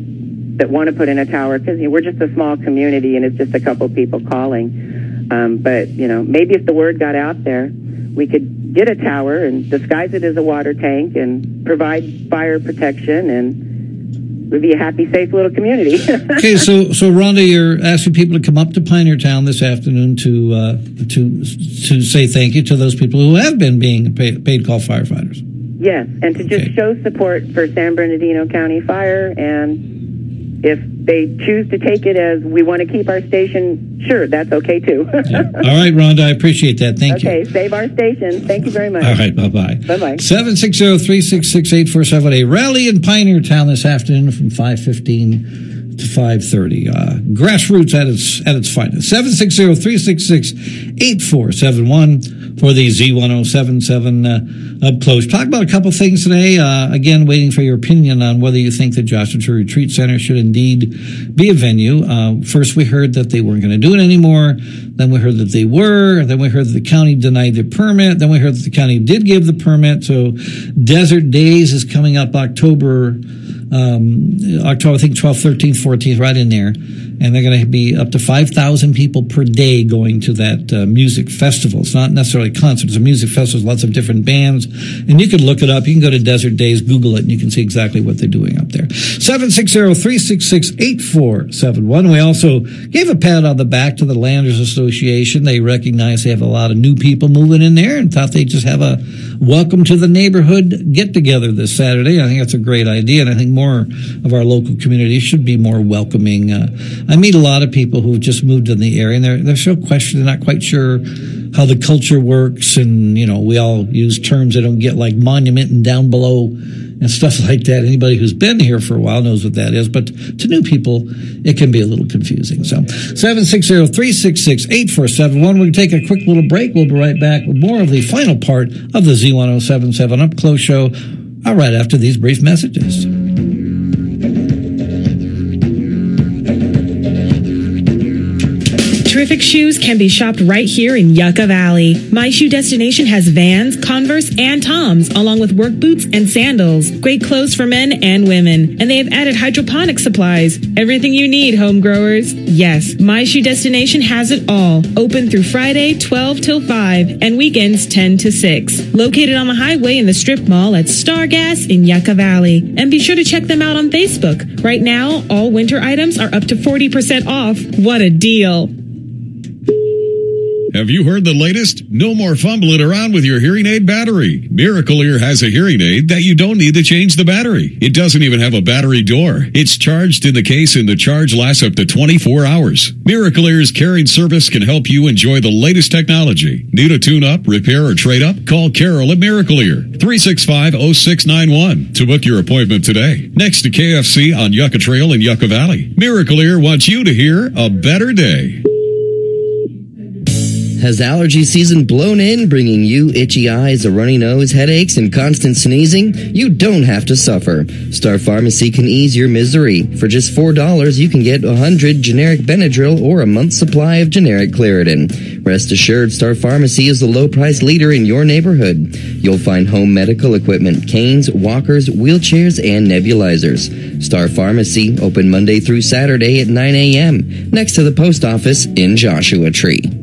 that want to put in a tower because you know, we're just a small community and it's just a couple people calling. Um, but you know, maybe if the word got out there, we could get a tower and disguise it as a water tank and provide fire protection and we'd be a happy, safe little community. okay, so so Rhonda, you're asking people to come up to Pioneer Town this afternoon to uh, to to say thank you to those people who have been being paid, paid call firefighters. Yes, and to just show support for San Bernardino County Fire, and if they choose to take it as we want to keep our station, sure, that's okay too. All right, Rhonda, I appreciate that. Thank you. okay, save our station. Thank you very much. All right, bye bye. Bye bye. 760-366-8478. A rally in Pioneer Town this afternoon from 515 to 530. Uh, grassroots at its at its finest. 760-366-8471 for the Z1077 uh, up close. Talk about a couple things today. Uh, again, waiting for your opinion on whether you think the Joshua Tree Retreat Center should indeed be a venue. Uh, first, we heard that they weren't going to do it anymore. Then we heard that they were. Then we heard that the county denied the permit. Then we heard that the county did give the permit. So Desert Daze is coming up October, um, October, I think 12th, 13th, 14th, right in there. And they're going to be up to 5,000 people per day going to that uh, music festival. It's not necessarily a concert. It's a music festival. Lots of different bands. And you can look it up. You can go to Desert Daze, Google it, and you can see exactly what they're doing up there. 760-366-8471. We also gave a pat on the back to the Landers Association. They recognize they have a lot of new people moving in there and thought they'd just have a welcome to the neighborhood get together this Saturday. I think that's a great idea. And I think more of our local community should be more welcoming. Uh, I meet a lot of people who've just moved in the area and they're, they're so questioning, they're not quite sure how the culture works. And, you know, we all use terms they don't get like monument and down below and stuff like that. Anybody who's been here for a while knows what that is, but to new people, it can be a little confusing. So 760-366-8471. We're going to take a quick little break. We'll be right back with more of the final part of the Z1077 Up Close show uh, right after these brief messages. Terrific shoes can be shopped right here in Yucca Valley. My Shoe Destination has Vans, Converse, and Toms, along with work boots and sandals. Great clothes for men and women. And they have added hydroponic supplies. Everything you need, home growers. Yes, My Shoe Destination has it all. Open through Friday, 12 till 5, and weekends 10 to 6. Located on the highway in the strip mall at Stargas in Yucca Valley. And be sure to check them out on Facebook. Right now, all winter items are up to 40% off. What a deal! Have you heard the latest? No more fumbling around with your hearing aid battery. Miracle Ear has a hearing aid that you don't need to change the battery. It doesn't even have a battery door. It's charged in the case and the charge lasts up to 24 hours. Miracle Ear's caring service can help you enjoy the latest technology. Need a tune up, repair, or trade up? Call Carol at Miracle Ear, 365-0691 to book your appointment today. Next to KFC on Yucca Trail in Yucca Valley. Miracle Ear wants you to hear a better day. Has allergy season blown in, bringing you itchy eyes, a runny nose, headaches, and constant sneezing? You don't have to suffer. Star Pharmacy can ease your misery. For just $4, you can get 100 generic Benadryl or a month's supply of generic Claritin. Rest assured, Star Pharmacy is the low price leader in your neighborhood. You'll find home medical equipment, canes, walkers, wheelchairs, and nebulizers. Star Pharmacy, open Monday through Saturday at 9 a.m., next to the post office in Joshua Tree.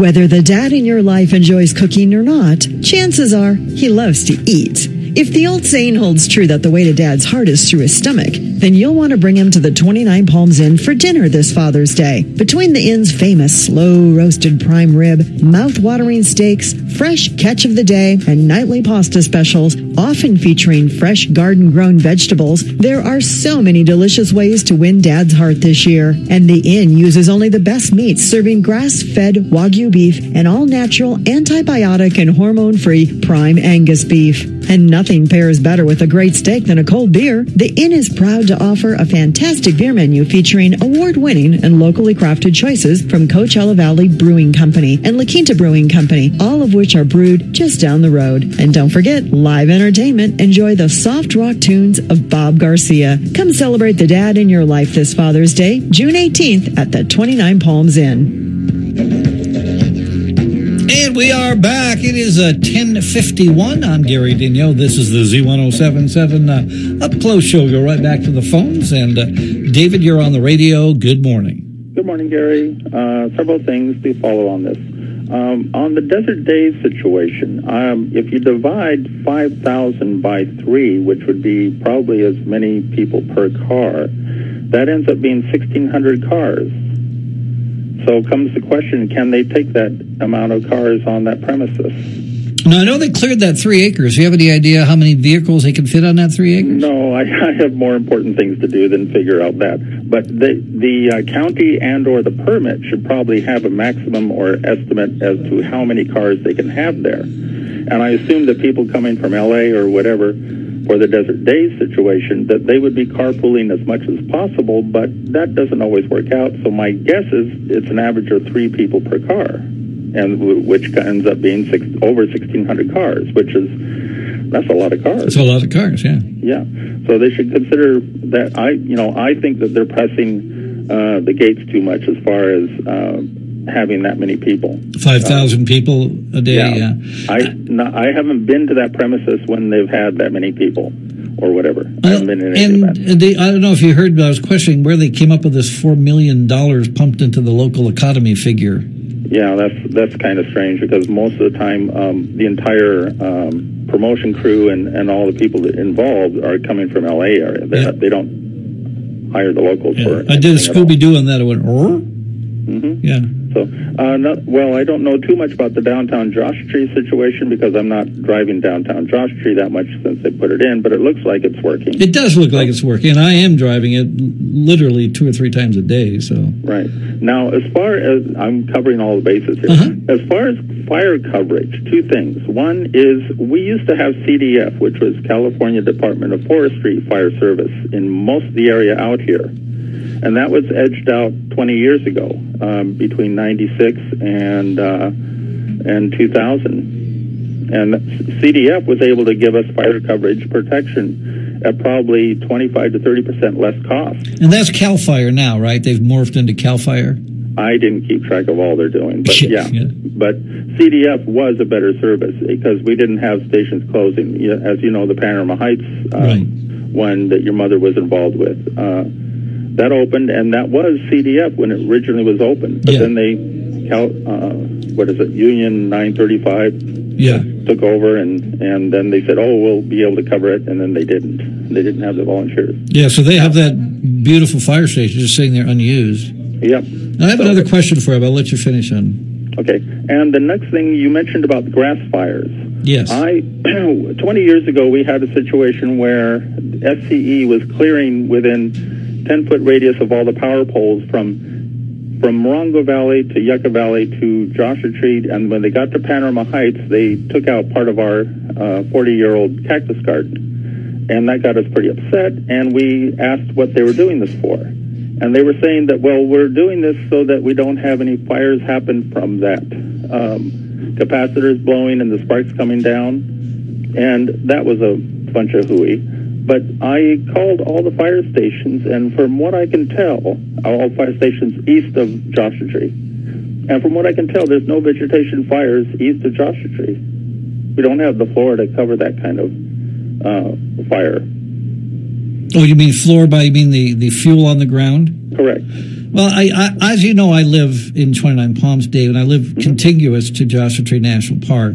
Whether the dad in your life enjoys cooking or not, chances are he loves to eat. If the old saying holds true that the way to dad's heart is through his stomach, then you'll want to bring him to the 29 Palms Inn for dinner this Father's Day. Between the inn's famous slow roasted prime rib, mouth-watering steaks, fresh catch of the day, and nightly pasta specials, often featuring fresh garden-grown vegetables, there are so many delicious ways to win dad's heart this year. And the inn uses only the best meats, serving grass-fed Wagyu beef and all-natural, antibiotic and hormone-free prime Angus beef. And nothing pairs better with a great steak than a cold beer. The Inn is proud to offer a fantastic beer menu featuring award-winning and locally crafted choices from Coachella Valley Brewing Company and La Quinta Brewing Company, all of which are brewed just down the road. And don't forget, live entertainment. Enjoy the soft rock tunes of Bob Garcia. Come celebrate the dad in your life this Father's Day, June 18th at the 29 Palms Inn. And we are back. It is uh, 1051. I'm Gary Daigneault. This is the Z1077 uh, Up Close Show. Go right back to the phones. And uh, David, you're on the radio. Good morning. Good morning, Gary. Uh, several things to follow on this. Um, on the Desert Daze situation, um, if you divide 5,000 by 3, which would be probably as many people per car, that ends up being 1,600 cars. So comes the question, can they take that amount of cars on that premises? Now, I know they cleared that three acres. Do you have any idea how many vehicles they can fit on that three acres? No, I, I have more important things to do than figure out that. But the the uh, county and or the permit should probably have a maximum or estimate as to how many cars they can have there. And I assume that people coming from LA or whatever for the Desert Daze situation that they would be carpooling as much as possible, but that doesn't always work out. So my guess is it's an average of three people per car, and which ends up being six, over 1,600 cars, which is that's a lot of cars. It's a lot of cars, yeah. Yeah. So they should consider that. I, you know, I think that they're pressing uh, the gates too much as far as uh, having that many people. 5,000 people a day, yeah. I, no, I haven't been to that premises when they've had that many people or whatever. I haven't been in any of that. And they, I don't know if you heard, but I was questioning where they came up with this $4 million pumped into the local economy figure. Yeah, that's that's kind of strange because most of the time um, the entire um, promotion crew and, and all the people that involved are coming from LA area. They, Yeah. they don't hire the locals for. It. I did a Scooby Doo on that. I went, oh? hmm Yeah. So, uh, not, well, I don't know too much about the downtown Josh Tree situation because I'm not driving downtown Josh Tree that much since they put it in, but it looks like it's working. It does look like it's working. And I am driving it literally two or three times a day. So Right. Now, as far as I'm covering all the bases here, Uh-huh. as far as fire coverage, two things. One is we used to have CDF, which was California Department of Forestry Fire Service, in most of the area out here. And that was edged out 20 years ago, um, between 96 and, uh, and 2000. And CDF was able to give us fire coverage protection at probably 25 to 30 percent less cost. and that's Cal Fire now, right? They've morphed into Cal Fire. I didn't keep track of all they're doing, but yeah. But CDF was a better service because we didn't have stations closing. As you know, the Panorama Heights um, one that your mother was involved with, uh, that opened, and that was CDF when it originally was open. But then they, uh, what is it, Union 935 Yeah. took over, and and then they said, oh, we'll be able to cover it, and then they didn't. They didn't have the volunteers. Yeah. So they have that beautiful fire station just sitting there unused. Yep. I have another question for you, but I'll let you finish on. Okay. And the next thing you mentioned about the grass fires. Yes. I 20 years ago we had a situation where SCE was clearing within 10 foot radius of all the power poles from from Morongo Valley to Yucca Valley to Joshua Tree, and when they got to Panorama Heights, they took out part of our 40 year old cactus garden, and that got us pretty upset. And we asked what they were doing this for, and they were saying that well, we're doing this so that we don't have any fires happen from that. Um, capacitors blowing and the sparks coming down, and that was a bunch of hooey. But I called all the fire stations, and from what I can tell, all fire stations east of Joshua Tree, and from what I can tell, there's no vegetation fires east of Joshua Tree. We don't have the floor to cover that kind of uh, fire. Oh, you mean floor by you mean the, the fuel on the ground? Correct. Well, I, I, as you know, I live in 29 Palms, Dave, and I live Mm-hmm. contiguous to Joshua Tree National Park.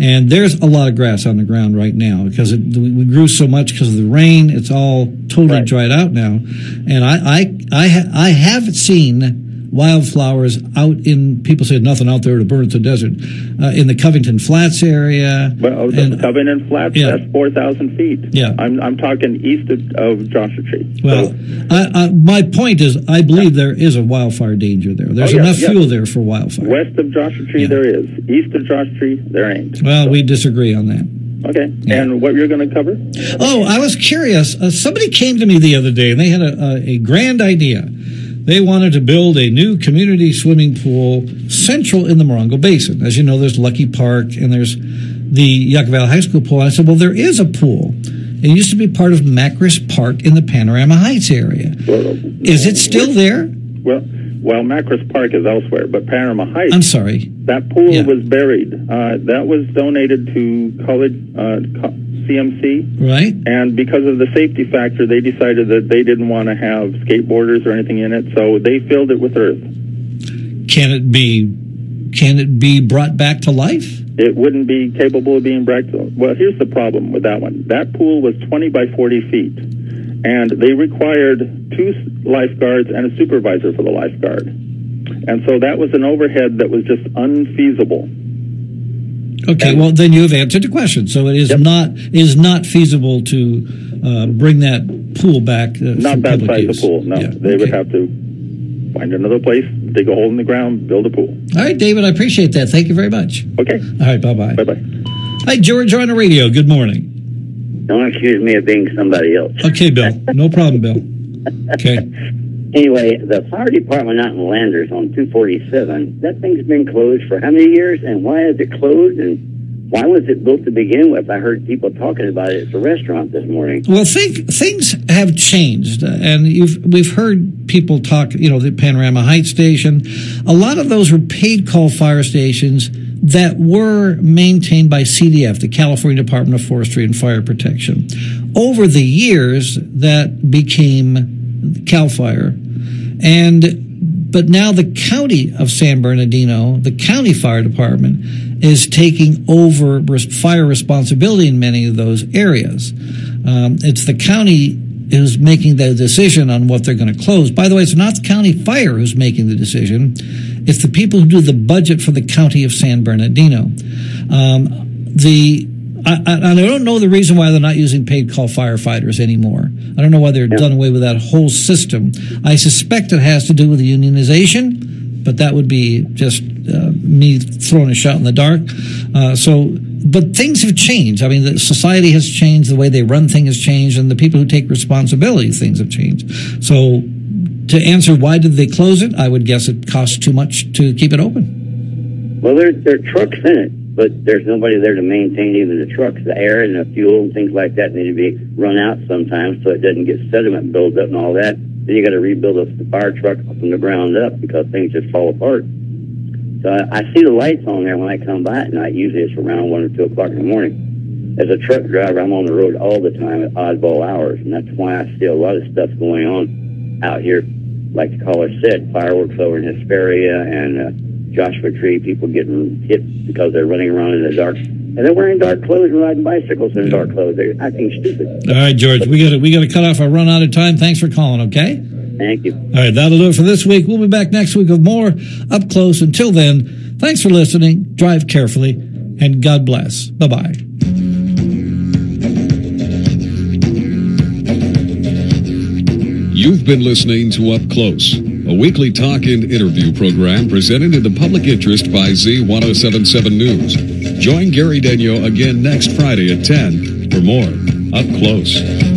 And there's a lot of grass on the ground right now because it, we grew so much because of the rain. It's all totally dried out now. And I, I, I, ha, I have seen wildflowers out in, people say nothing out there to burn the desert, uh, in the Covington Flats area. Well, the Covington Flats, Yeah. that's 4,000 feet. Yeah. I'm, I'm talking east of, of Joshua Tree. Well, I, I, my point is, I believe there is a wildfire danger there. There's Oh, yeah, enough yeah. fuel there for wildfire. West of Joshua Tree, there is. East of Joshua Tree, there ain't. Well, we disagree on that. Okay. And what you're going to cover? Oh, I was curious. Uh, somebody came to me the other day and they had a, a, a grand idea. They wanted to build a new community swimming pool central in the Morongo Basin. As you know, there's Luckie Park and there's the Yucca Valley High School pool. I said, well, there is a pool. It used to be part of Macris Park in the Panorama Heights area. Is it still there? Well, well, Macris Park is elsewhere, but Panorama Heights. I'm sorry. That pool Yeah. was buried. Uh, that was donated to college uh, CMC, Right? and because of the safety factor, they decided that they didn't want to have skateboarders or anything in it, so they filled it with earth. Can it be? Can it be brought back to life? It wouldn't be capable of being brought to. Well, here's the problem with that one. That pool was 20 by 40 feet, and they required two lifeguards and a supervisor for the lifeguard. And so that was an overhead that was just unfeasible. Okay, well then you have answered the question. So it is not is not feasible to uh, bring that pool back. Uh, Not that size use. of pool. No, they would have to find another place, dig a hole in the ground, build a pool. All right, David, I appreciate that. Thank you very much. Okay. All right, bye bye. Bye bye. Hi, George on the radio. Good morning. Don't accuse me of being somebody else. Okay, Bill. No problem, Bill. Okay. Anyway, the fire department out in Landers on 247, that thing's been closed for how many years? And why is it closed? And why was it built to begin with? I heard people talking about it at the restaurant this morning. Well, think, things have changed, and you've, we've heard people talk. You know, the Panorama Heights station. A lot of those were paid call fire stations that were maintained by CDF, the California Department of Forestry and Fire Protection. Over the years, that became Cal Fire, and but now the county of San Bernardino, the county fire department, is taking over fire responsibility in many of those areas. Um, it's the county who's making the decision on what they're going to close. By the way, it's not the county fire who's making the decision. It's the people who do the budget for the county of San Bernardino. Um, the I, I, I don't know the reason why they're not using paid call firefighters anymore. I don't know why they're done away with that whole system. I suspect it has to do with the unionization, but that would be just uh, me throwing a shot in the dark. Uh, so, but things have changed. I mean, the society has changed, the way they run things has changed, and the people who take responsibility, things have changed. So, to answer why did they close it, I would guess it costs too much to keep it open. Well, there, there are trucks in it, but there's nobody there to maintain even the trucks. The air and the fuel and things like that need to be run out sometimes so it doesn't get sediment build up and all that. Then you got to rebuild a fire truck from the ground up because things just fall apart. So I, I see the lights on there when I come by at night. Usually it's around one or two o'clock in the morning. As a truck driver, I'm on the road all the time at oddball hours, and that's why I see a lot of stuff going on out here. Like the caller said, fireworks over in Hesperia and uh, Joshua Tree, people getting hit because they're running around in the dark. And they're wearing dark clothes and riding bicycles in dark clothes. They're acting stupid. All right, George, we got to we got to cut off our run out of time. Thanks for calling. Okay. Thank you. All right, that'll do it for this week. We'll be back next week with more up close. Until then, thanks for listening. Drive carefully, and God bless. Bye bye. You've been listening to Up Close, a weekly talk and interview program presented in the public interest by Z1077 News. Join Gary Daigneault again next Friday at 10 for more Up Close.